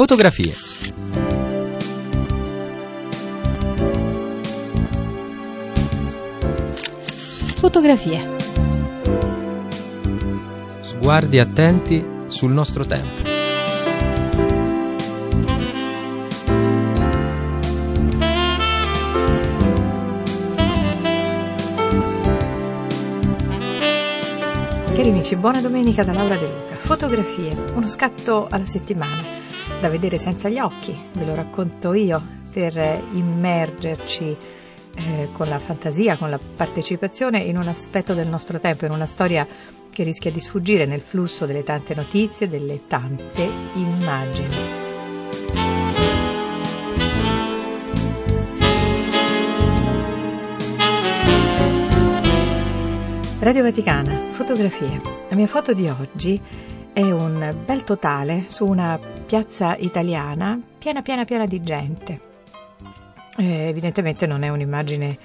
Fotografie. Fotografie. Sguardi attenti sul nostro tempo. Cari amici, buona domenica da Laura De Luca. Fotografie, uno scatto alla settimana, da vedere senza gli occhi, ve lo racconto io, per immergerci eh, con la fantasia, con la partecipazione in un aspetto del nostro tempo, in una storia che rischia di sfuggire nel flusso delle tante notizie, delle tante immagini. Radio Vaticana, fotografie. La mia foto di oggi è un bel totale su una piazza italiana piena piena piena di gente. Eh, evidentemente non è un'immagine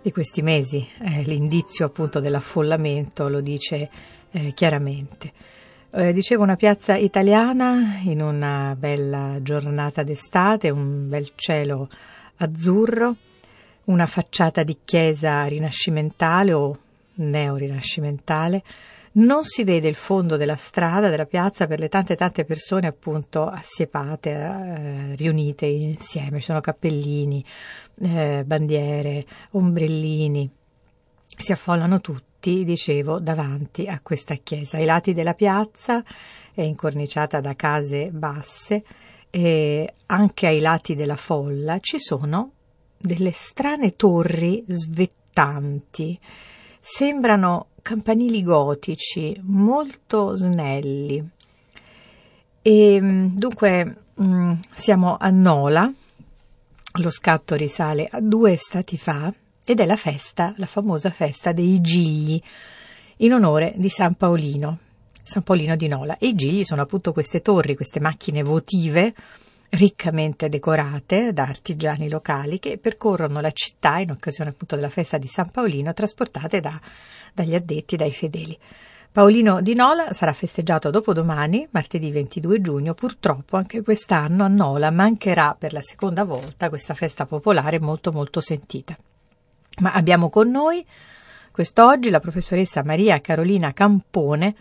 di questi mesi, eh, l'indizio appunto dell'affollamento lo dice eh, chiaramente. Eh, dicevo una piazza italiana in una bella giornata d'estate, un bel cielo azzurro, una facciata di chiesa rinascimentale o neorinascimentale, non si vede il fondo della strada, della piazza per le tante tante persone appunto assiepate, eh, riunite insieme, ci sono cappellini, eh, bandiere, ombrellini, si affollano tutti, dicevo, davanti a questa chiesa. Ai lati della piazza è incorniciata da case basse e anche ai lati della folla ci sono delle strane torri svettanti. Sembrano campanili gotici molto snelli. E mm, dunque mm, siamo a Nola, lo scatto risale a due stati fa ed è la festa, la famosa festa dei Gigli, in onore di San Paolino, San Paolino di Nola. E i Gigli sono appunto queste torri, queste macchine votive riccamente decorate da artigiani locali che percorrono la città in occasione appunto della festa di San Paolino, trasportate da, dagli addetti, dai fedeli. Paolino di Nola sarà festeggiato dopodomani, martedì 22 giugno. Purtroppo anche quest'anno a Nola mancherà per la seconda volta questa festa popolare molto molto sentita. Ma abbiamo con noi quest'oggi la professoressa Maria Carolina Campone,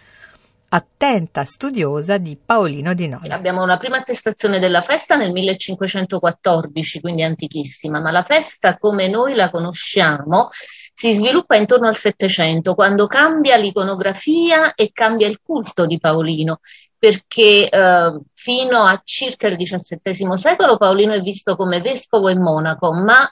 attenta studiosa di Paolino di Nola. Abbiamo una prima attestazione della festa nel 1514, quindi antichissima, ma la festa come noi la conosciamo si sviluppa intorno al Settecento, quando cambia l'iconografia e cambia il culto di Paolino, perché eh, fino a circa il XVII secolo Paolino è visto come vescovo e monaco, ma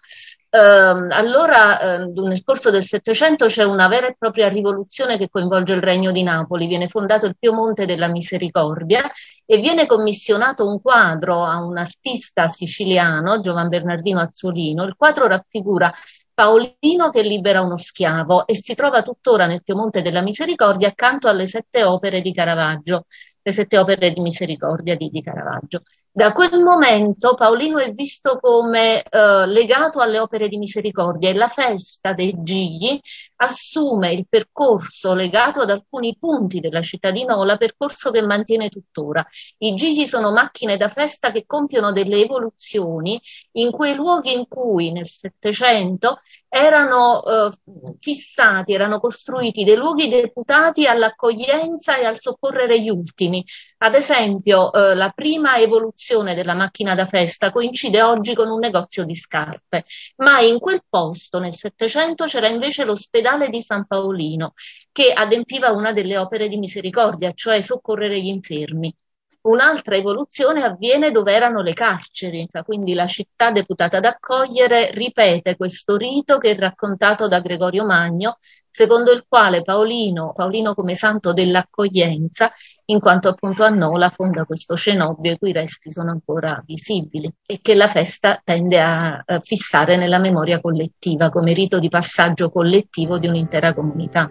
Uh, allora, uh, nel corso del Settecento c'è una vera e propria rivoluzione che coinvolge il Regno di Napoli. Viene fondato il Piemonte della Misericordia e viene commissionato un quadro a un artista siciliano, Giovan Bernardino Azzolino. Il quadro raffigura Paolino che libera uno schiavo e si trova tuttora nel Piemonte della Misericordia accanto alle sette opere di Caravaggio, le sette opere di misericordia di, di Caravaggio. Da quel momento Paolino è visto come eh, legato alle opere di misericordia e la festa dei Gigli assume il percorso legato ad alcuni punti della città di Nola, percorso che mantiene tuttora. I Gigli sono macchine da festa che compiono delle evoluzioni in quei luoghi in cui nel Settecento erano eh, fissati, erano costruiti dei luoghi deputati all'accoglienza e al soccorrere gli ultimi. Ad esempio, eh, la prima evoluzione della macchina da festa coincide oggi con un negozio di scarpe, ma in quel posto nel Settecento c'era invece l'ospedale di San Paolino che adempiva una delle opere di misericordia, cioè soccorrere gli infermi. Un'altra evoluzione avviene dove erano le carceri, quindi la città deputata ad accogliere ripete questo rito che è raccontato da Gregorio Magno, secondo il quale Paolino, Paolino come santo dell'accoglienza, in quanto appunto a Nola fonda questo cenobio i cui resti sono ancora visibili e che la festa tende a fissare nella memoria collettiva come rito di passaggio collettivo di un'intera comunità.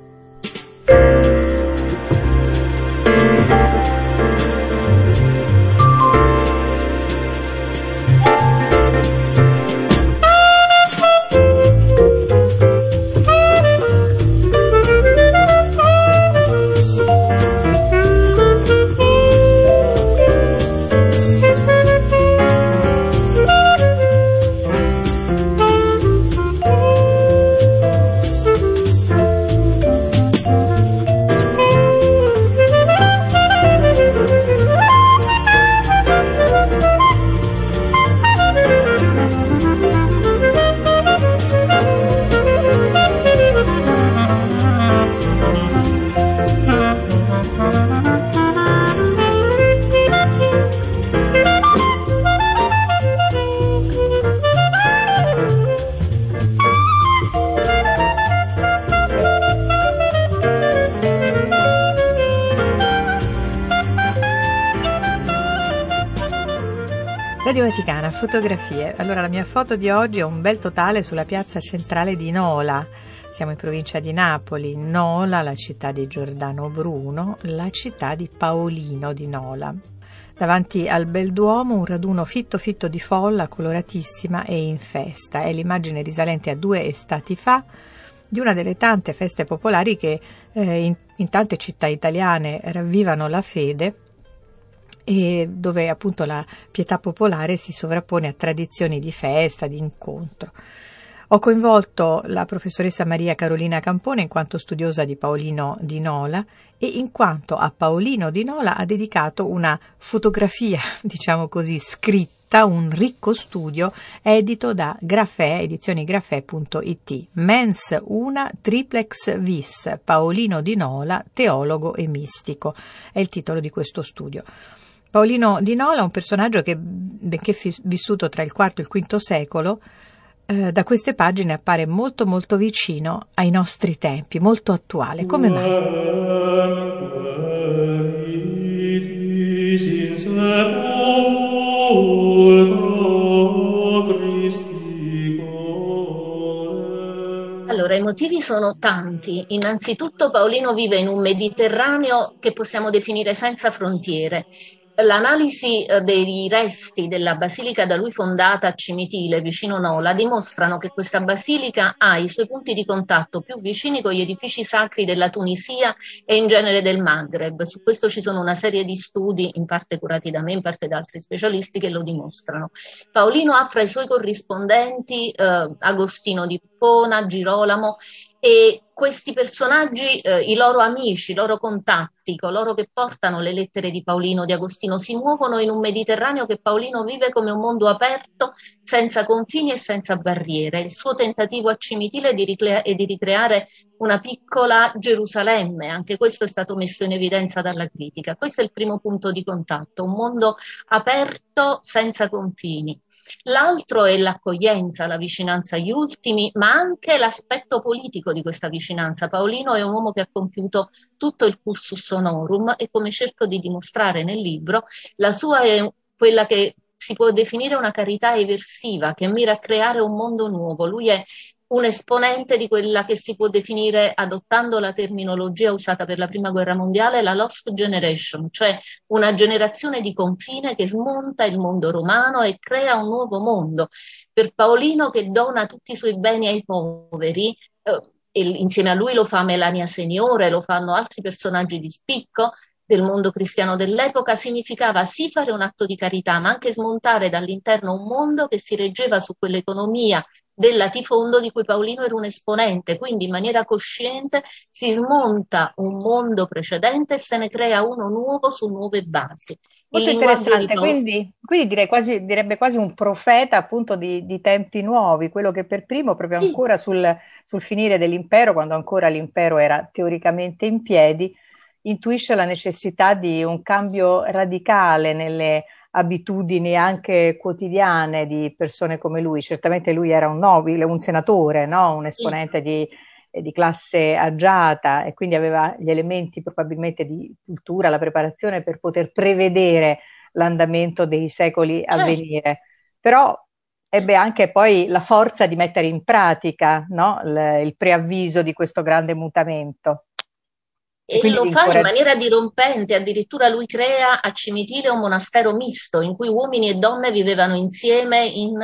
Vaticana, fotografie. Allora, la mia foto di oggi è un bel totale sulla piazza centrale di Nola. Siamo in provincia di Napoli, Nola, la città di Giordano Bruno, la città di Paolino di Nola. Davanti al bel Duomo un raduno fitto fitto di folla, coloratissima e in festa. È l'immagine risalente a due estati fa di una delle tante feste popolari che eh, in, in tante città italiane ravvivano la fede e dove appunto la pietà popolare si sovrappone a tradizioni di festa, di incontro. Ho coinvolto la professoressa Maria Carolina Campone in quanto studiosa di Paolino di Nola e in quanto a Paolino di Nola ha dedicato una fotografia, diciamo così, scritta, un ricco studio edito da Grafè, edizionigrafè.it. Mens una triplex vis, Paolino di Nola, teologo e mistico, è il titolo di questo studio. Paolino di Nola, un personaggio che, benché vissuto tra il IV e il V secolo, eh, da queste pagine appare molto molto vicino ai nostri tempi, molto attuale. Come mai? Allora, i motivi sono tanti. Innanzitutto Paolino vive in un Mediterraneo che possiamo definire senza frontiere L'analisi eh, dei resti della basilica da lui fondata a Cimitile, vicino Nola, dimostrano che questa basilica ha i suoi punti di contatto più vicini con gli edifici sacri della Tunisia e in genere del Maghreb. Su questo ci sono una serie di studi, in parte curati da me, in parte da altri specialisti, che lo dimostrano. Paolino ha fra i suoi corrispondenti eh, Agostino di Pona, Girolamo e questi personaggi, eh, i loro amici, i loro contatti, coloro che portano le lettere di Paolino di Agostino, si muovono in un Mediterraneo che Paolino vive come un mondo aperto, senza confini e senza barriere. Il suo tentativo a Cimitile è di, ricrea- è di ricreare una piccola Gerusalemme, anche questo è stato messo in evidenza dalla critica. Questo è il primo punto di contatto, un mondo aperto senza confini. L'altro è l'accoglienza, la vicinanza agli ultimi, ma anche l'aspetto politico di questa vicinanza. Paolino è un uomo che ha compiuto tutto il cursus honorum e come cerco di dimostrare nel libro, la sua è quella che si può definire una carità eversiva che mira a creare un mondo nuovo. Lui è un esponente di quella che si può definire, adottando la terminologia usata per la prima guerra mondiale, la Lost Generation, cioè una generazione di confine che smonta il mondo romano e crea un nuovo mondo. Per Paolino che dona tutti i suoi beni ai poveri, eh, e insieme a lui lo fa Melania Seniore, lo fanno altri personaggi di spicco, del mondo cristiano dell'epoca significava sì fare un atto di carità, ma anche smontare dall'interno un mondo che si reggeva su quell'economia del latifondo di cui Paolino era un esponente, quindi in maniera cosciente si smonta un mondo precedente e se ne crea uno nuovo su nuove basi. Molto interessante, quindi, quindi direi quasi, direbbe quasi un profeta appunto di, di, tempi nuovi, quello che per primo, proprio ancora sì. sul, sul finire dell'impero, quando ancora l'impero era teoricamente in piedi, intuisce la necessità di un cambio radicale nelle abitudini anche quotidiane di persone come lui. Certamente lui era un nobile, un senatore, no? un esponente di, eh, di, classe agiata e quindi aveva gli elementi probabilmente di cultura, la preparazione per poter prevedere l'andamento dei secoli a certo. venire. Però ebbe anche poi la forza di mettere in pratica no? il, il preavviso di questo grande mutamento. E Quindi lo fa in maniera dirompente, addirittura lui crea a Cimitile un monastero misto in cui uomini e donne vivevano insieme in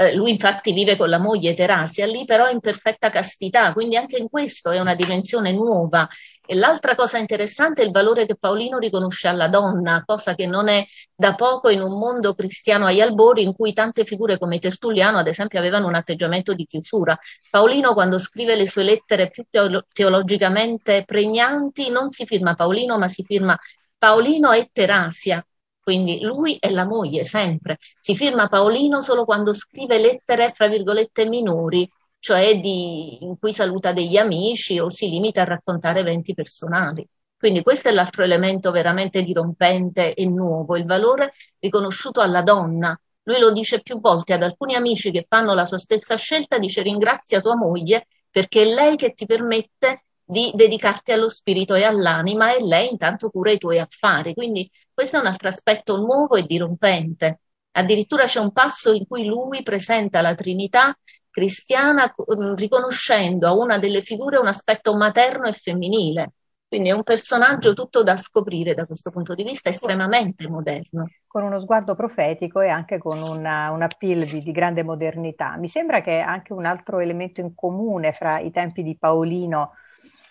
eh, lui infatti vive con la moglie Terasia lì, però in perfetta castità, quindi anche in questo è una dimensione nuova. E l'altra cosa interessante è il valore che Paolino riconosce alla donna, cosa che non è da poco in un mondo cristiano agli albori in cui tante figure come Tertulliano, ad esempio, avevano un atteggiamento di chiusura. Paolino, quando scrive le sue lettere più teolo- teologicamente pregnanti, non si firma Paolino, ma si firma Paolino e Terasia, quindi lui e la moglie sempre. Si firma Paolino solo quando scrive lettere, fra virgolette, minori, cioè di, in cui saluta degli amici o si limita a raccontare eventi personali. Quindi questo è l'altro elemento veramente dirompente e nuovo, il valore riconosciuto alla donna. Lui lo dice più volte ad alcuni amici che fanno la sua stessa scelta, dice ringrazia tua moglie perché è lei che ti permette di dedicarti allo spirito e all'anima e lei intanto cura i tuoi affari. Quindi questo è un altro aspetto nuovo e dirompente. Addirittura c'è un passo in cui lui presenta la Trinità cristiana mm, riconoscendo a una delle figure un aspetto materno e femminile. Quindi è un personaggio tutto da scoprire da questo punto di vista, estremamente moderno. Con uno sguardo profetico e anche con una, un appeal di, di, grande modernità. Mi sembra che anche un altro elemento in comune fra i tempi di Paolino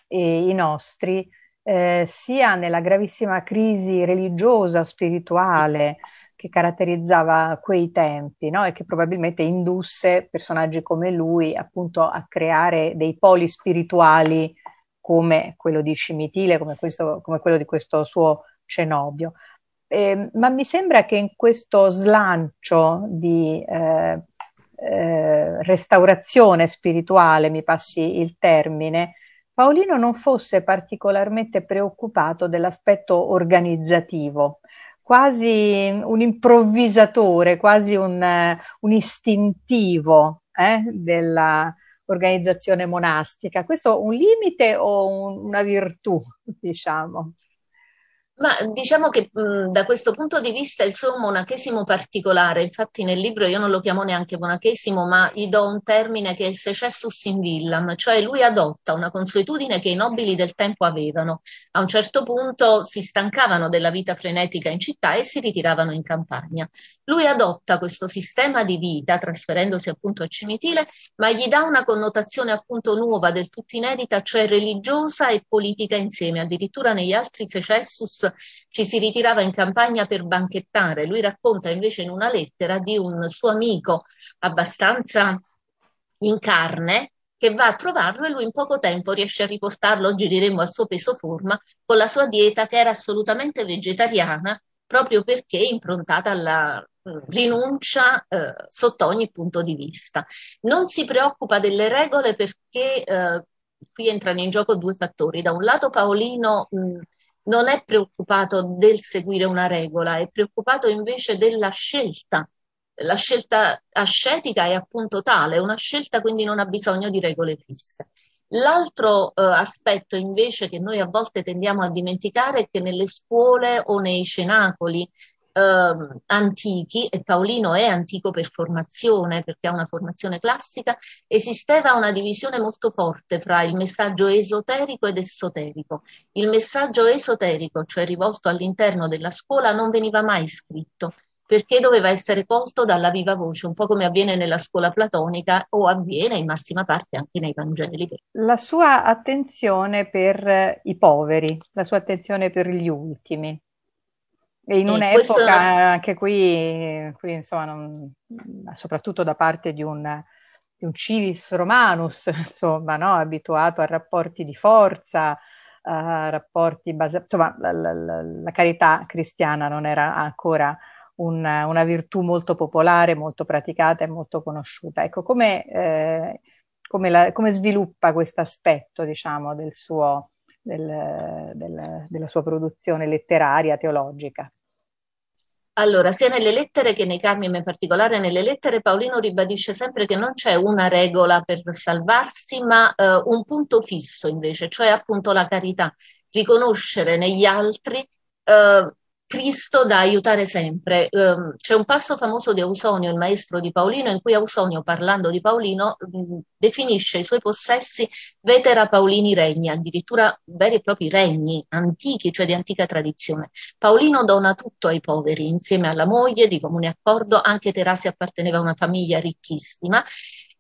e i nostri eh, sia nella gravissima crisi religiosa, spirituale, che caratterizzava quei tempi no? e che probabilmente indusse personaggi come lui appunto a creare dei poli spirituali come quello di Scimitile, come, questo, come quello di questo suo cenobio. Eh, ma mi sembra che in questo slancio di eh, eh, restaurazione spirituale, mi passi il termine, Paolino non fosse particolarmente preoccupato dell'aspetto organizzativo, quasi un improvvisatore, quasi un, un istintivo eh, della monastica. Questo è un limite o un, una virtù, diciamo? Ma diciamo che mh, da questo punto di vista il suo monachesimo particolare, infatti nel libro io non lo chiamo neanche monachesimo, ma gli do un termine che è il secessus in villam, cioè lui adotta una consuetudine che i nobili del tempo avevano. A un certo punto si stancavano della vita frenetica in città e si ritiravano in campagna. Lui adotta questo sistema di vita, trasferendosi appunto a Cimitile, ma gli dà una connotazione appunto nuova, del tutto inedita, cioè religiosa e politica insieme. Addirittura negli altri secessus ci si ritirava in campagna per banchettare. Lui racconta invece in una lettera di un suo amico abbastanza in carne che va a trovarlo e lui in poco tempo riesce a riportarlo, oggi diremmo al suo peso forma, con la sua dieta che era assolutamente vegetariana proprio perché improntata alla rinuncia eh, sotto ogni punto di vista. Non si preoccupa delle regole perché eh, qui entrano in gioco due fattori. Da un lato Paolino mh, non è preoccupato del seguire una regola, è preoccupato invece della scelta. La scelta ascetica è appunto tale, una scelta quindi non ha bisogno di regole fisse. L'altro eh, aspetto invece che noi a volte tendiamo a dimenticare è che nelle scuole o nei cenacoli eh, antichi, e Paolino è antico per formazione, perché ha una formazione classica, esisteva una divisione molto forte fra il messaggio esoterico ed esoterico. Il messaggio esoterico, cioè rivolto all'interno della scuola, non veniva mai scritto, perché doveva essere colto dalla viva voce, un po' come avviene nella scuola platonica o avviene in massima parte anche nei Vangeli. La sua attenzione per i poveri, la sua attenzione per gli ultimi. E in un'epoca anche qui, qui insomma, non, soprattutto da parte di un, di un civis romanus, insomma, no? abituato a rapporti di forza, a rapporti basati, insomma, la, la, la, la, carità cristiana non era ancora una, una, virtù molto popolare, molto praticata e molto conosciuta. Ecco, come, eh, come, come sviluppa questo aspetto, diciamo, del suo, del, del, della sua produzione letteraria, teologica? Allora, sia nelle lettere che nei carmi, ma in particolare nelle lettere, Paolino ribadisce sempre che non c'è una regola per salvarsi, ma eh, un punto fisso invece, cioè appunto la carità, riconoscere negli altri eh, Cristo da aiutare sempre. Um, c'è un passo famoso di Ausonio, il maestro di Paolino, in cui Ausonio, parlando di Paolino, um, definisce i suoi possessi vetera Paolini regni, addirittura veri e propri regni antichi, cioè di antica tradizione. Paolino dona tutto ai poveri, insieme alla moglie, di comune accordo, anche Terasi apparteneva a una famiglia ricchissima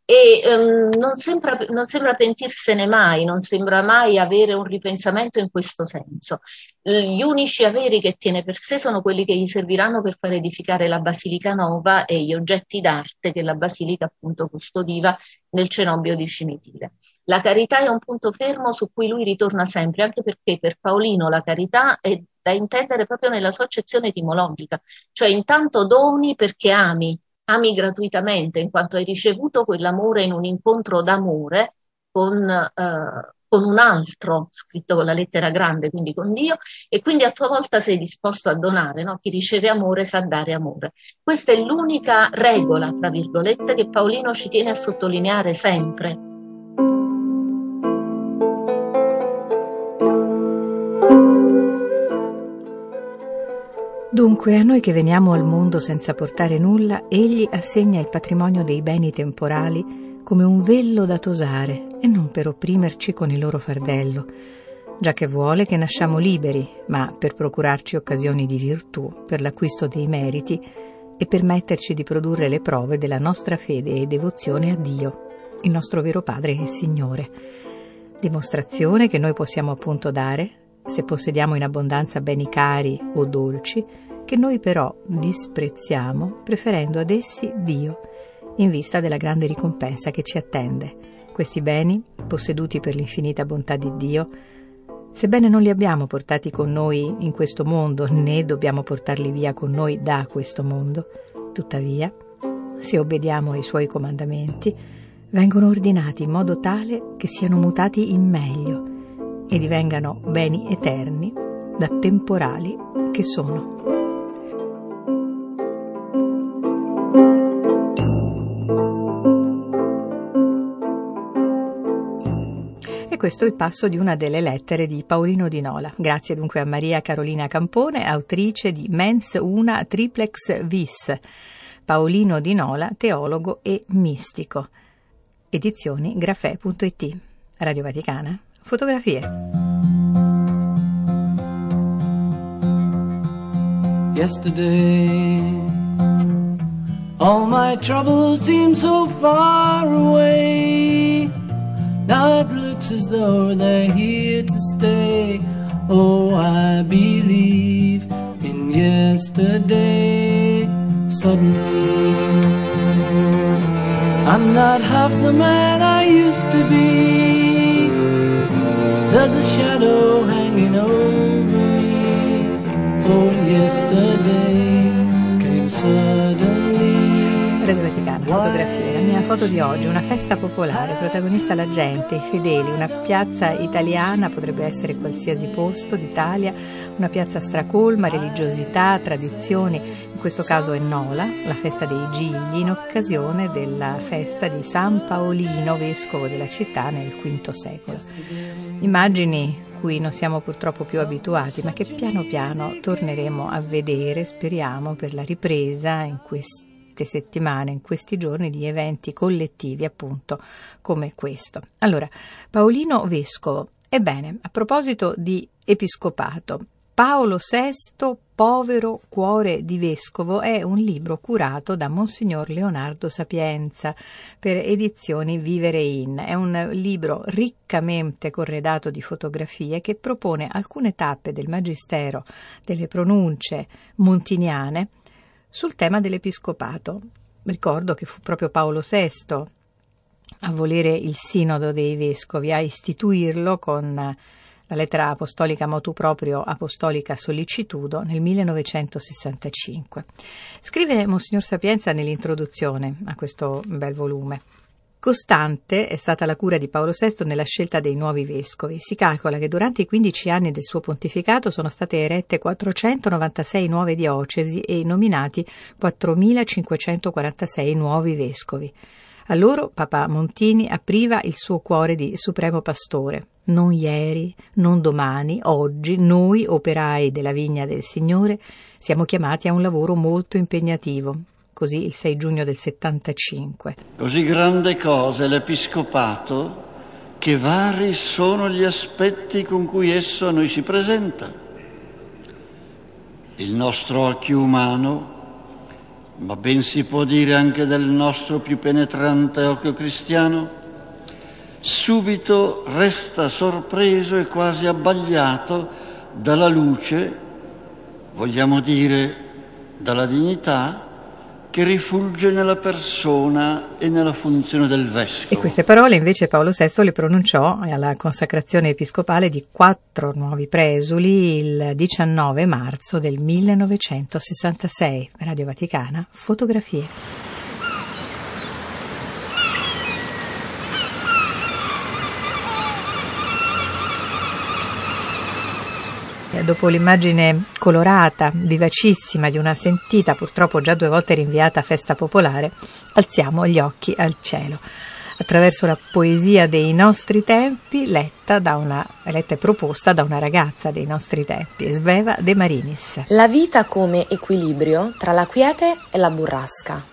e um, non, sembra, non, sembra, pentirsene mai, non sembra mai avere un ripensamento in questo senso. Gli unici averi che tiene per sé sono quelli che gli serviranno per far edificare la Basilica Nova e gli oggetti d'arte che la Basilica appunto custodiva nel cenobio di Cimitile. La carità è un punto fermo su cui lui ritorna sempre, anche perché per Paolino la carità è da intendere proprio nella sua accezione etimologica, cioè intanto doni perché ami, ami gratuitamente in quanto hai ricevuto quell'amore in un incontro d'amore con, eh, con un altro, scritto con la lettera grande, quindi con Dio, e quindi a tua volta sei disposto a donare, no? chi riceve amore sa dare amore. Questa è l'unica regola, tra virgolette, che Paolino ci tiene a sottolineare sempre Dunque, a noi che veniamo al mondo senza portare nulla, egli assegna il patrimonio dei beni temporali come un vello da tosare e non per opprimerci con il loro fardello, già che vuole che nasciamo liberi, ma per procurarci occasioni di virtù, per l'acquisto dei meriti e permetterci di produrre le prove della nostra fede e devozione a Dio, il nostro vero Padre e Signore. Dimostrazione che noi possiamo appunto dare, se possediamo in abbondanza beni cari o dolci, che noi però disprezziamo preferendo ad essi Dio, in vista della grande ricompensa che ci attende. Questi beni, posseduti per l'infinita bontà di Dio, sebbene non li abbiamo portati con noi in questo mondo, né dobbiamo portarli via con noi da questo mondo, tuttavia, se obbediamo ai suoi comandamenti, vengono ordinati in modo tale che siano mutati in meglio e divengano beni eterni da temporali che sono. Questo è il passo di una delle lettere di Paolino Di Nola. Grazie dunque a Maria Carolina Campone, autrice di Mens Una Triplex Vis. Paolino Di Nola, teologo e mistico. Edizioni grafè.it. Radio Vaticana. Fotografie. Yesterday All my troubles seem so far away Now it as though they're here to stay. Oh, I believe in yesterday. Suddenly, I'm not half the man I used to be. There's a shadow hanging over me. Oh, yesterday fotografie. La mia foto di oggi, una festa popolare, protagonista la gente, i fedeli, una piazza italiana, potrebbe essere qualsiasi posto d'Italia, una piazza stracolma, religiosità, tradizioni, in questo caso è Nola, la festa dei Gigli, in occasione della festa di San Paolino, vescovo della città nel V secolo. Immagini cui non siamo purtroppo più abituati, ma che piano piano torneremo a vedere, speriamo, per la ripresa in questi queste settimane, in questi giorni di eventi collettivi appunto come questo. Allora, Paolino Vescovo. Ebbene, a proposito di episcopato, Paolo VI, Povero cuore di vescovo è un libro curato da Monsignor Leonardo Sapienza per edizioni Vivere in. È un libro riccamente corredato di fotografie che propone alcune tappe del magistero delle pronunce montiniane sul tema dell'episcopato. Ricordo che fu proprio Paolo VI a volere il sinodo dei vescovi, a istituirlo con la lettera apostolica motu proprio apostolica sollicitudo nel 1965. Scrive Monsignor Sapienza nell'introduzione a questo bel volume. Costante è stata la cura di Paolo VI nella scelta dei nuovi vescovi. Si calcola che durante i 15 anni del suo pontificato sono state erette 496 nuove diocesi e nominati 4546 nuovi vescovi. A loro Papa Montini apriva il suo cuore di supremo pastore. Non ieri, non domani, oggi, noi operai della vigna del Signore siamo chiamati a un lavoro molto impegnativo, così il 6 giugno del 75. Così grande cosa è l'Episcopato che vari sono gli aspetti con cui esso a noi si presenta. Il nostro occhio umano, ma ben si può dire anche del nostro più penetrante occhio cristiano, subito resta sorpreso e quasi abbagliato dalla luce, vogliamo dire dalla dignità, che rifulge nella persona e nella funzione del vescovo. E queste parole invece Paolo VI le pronunciò alla consacrazione episcopale di quattro nuovi presuli il 19 marzo del 1966. Radio Vaticana, fotografie. Dopo l'immagine colorata, vivacissima di una sentita, purtroppo già due volte rinviata festa popolare, alziamo gli occhi al cielo. attraverso la poesia dei nostri tempi, letta, una, letta e proposta da una ragazza dei nostri tempi, Sveva De Marinis. La vita come equilibrio tra la quiete e la burrasca.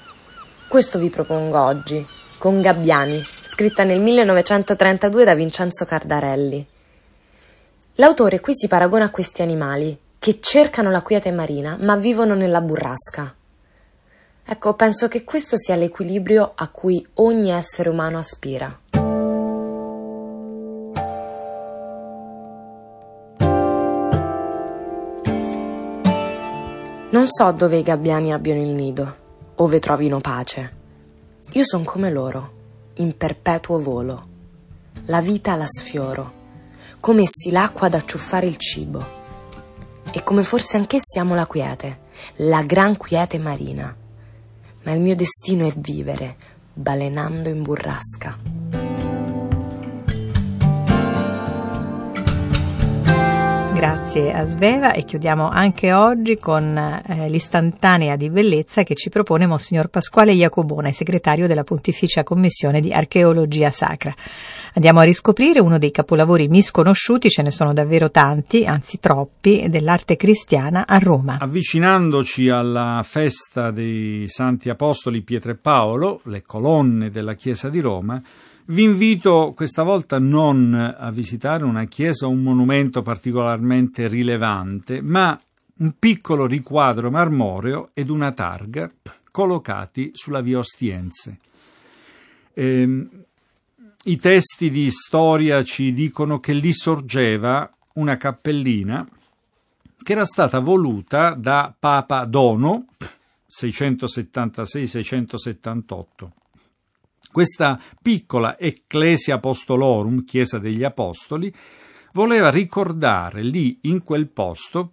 Questo vi propongo oggi, con Gabbiani, scritta nel 1932 da Vincenzo Cardarelli. L'autore qui si paragona a questi animali, che cercano la quiete marina, ma vivono nella burrasca. Ecco, penso che questo sia l'equilibrio a cui ogni essere umano aspira. Non so dove i gabbiani abbiano il nido, ove trovino pace. Io son come loro, in perpetuo volo. La vita la sfioro, come essi l'acqua ad acciuffare il cibo. E come forse anch'essi amo la quiete, la gran quiete marina ma il mio destino è vivere, balenando in burrasca. Grazie a Sveva e chiudiamo anche oggi con eh, l'istantanea di bellezza che ci propone Monsignor Pasquale Iacobone, segretario della Pontificia Commissione di Archeologia Sacra. Andiamo a riscoprire uno dei capolavori misconosciuti, ce ne sono davvero tanti, anzi troppi, dell'arte cristiana a Roma. Avvicinandoci alla festa dei Santi Apostoli Pietro e Paolo, le colonne della Chiesa di Roma, vi invito questa volta non a visitare una chiesa o un monumento particolarmente rilevante, ma un piccolo riquadro marmoreo ed una targa collocati sulla via Ostiense. Eh, i testi di storia ci dicono che lì sorgeva una cappellina che era stata voluta da Papa Dono 676-678. Questa piccola Ecclesia Apostolorum, Chiesa degli Apostoli, voleva ricordare lì in quel posto,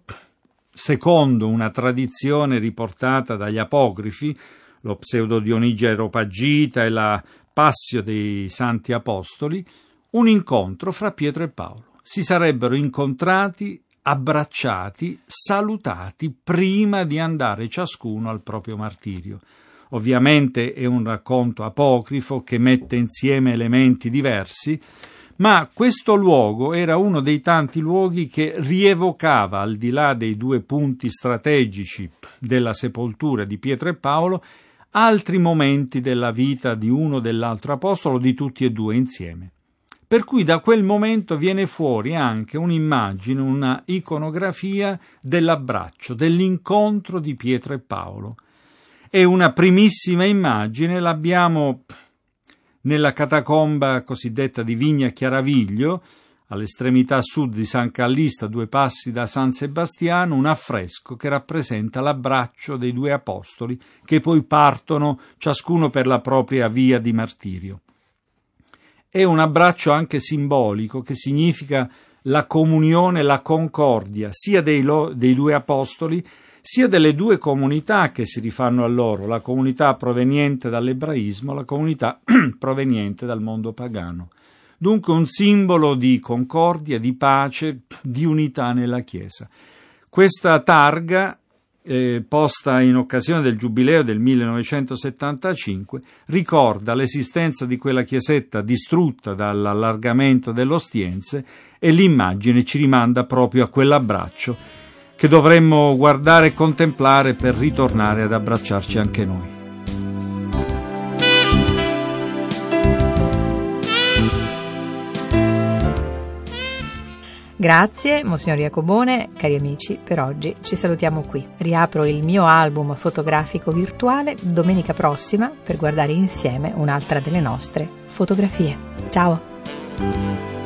secondo una tradizione riportata dagli apocrifi, lo pseudo Dionigi Aeropagita e la Passio dei Santi Apostoli, un incontro fra Pietro e Paolo. Si sarebbero incontrati, abbracciati, salutati prima di andare ciascuno al proprio martirio. Ovviamente è un racconto apocrifo che mette insieme elementi diversi, ma questo luogo era uno dei tanti luoghi che rievocava, al di là dei due punti strategici della sepoltura di Pietro e Paolo, altri momenti della vita di uno o dell'altro apostolo, di tutti e due insieme. Per cui da quel momento viene fuori anche un'immagine, una iconografia dell'abbraccio, dell'incontro di Pietro e Paolo. E una primissima immagine l'abbiamo nella catacomba cosiddetta di Vigna Chiaraviglio, all'estremità sud di San Callista, due passi da San Sebastiano, un affresco che rappresenta l'abbraccio dei due apostoli che poi partono ciascuno per la propria via di martirio. È un abbraccio anche simbolico che significa la comunione, la concordia sia dei, lo, dei due apostoli sia delle due comunità che si rifanno a loro, la comunità proveniente dall'ebraismo, la comunità proveniente dal mondo pagano dunque un simbolo di concordia, di pace, di unità nella Chiesa. Questa targa, eh, posta in occasione del giubileo del 1975, ricorda l'esistenza di quella chiesetta distrutta dall'allargamento dell'Ostiense e l'immagine ci rimanda proprio a quell'abbraccio che dovremmo guardare e contemplare per ritornare ad abbracciarci anche noi. Grazie, Monsignor Iacobone, cari amici, per oggi ci salutiamo qui. Riapro il mio album fotografico virtuale domenica prossima per guardare insieme un'altra delle nostre fotografie. Ciao!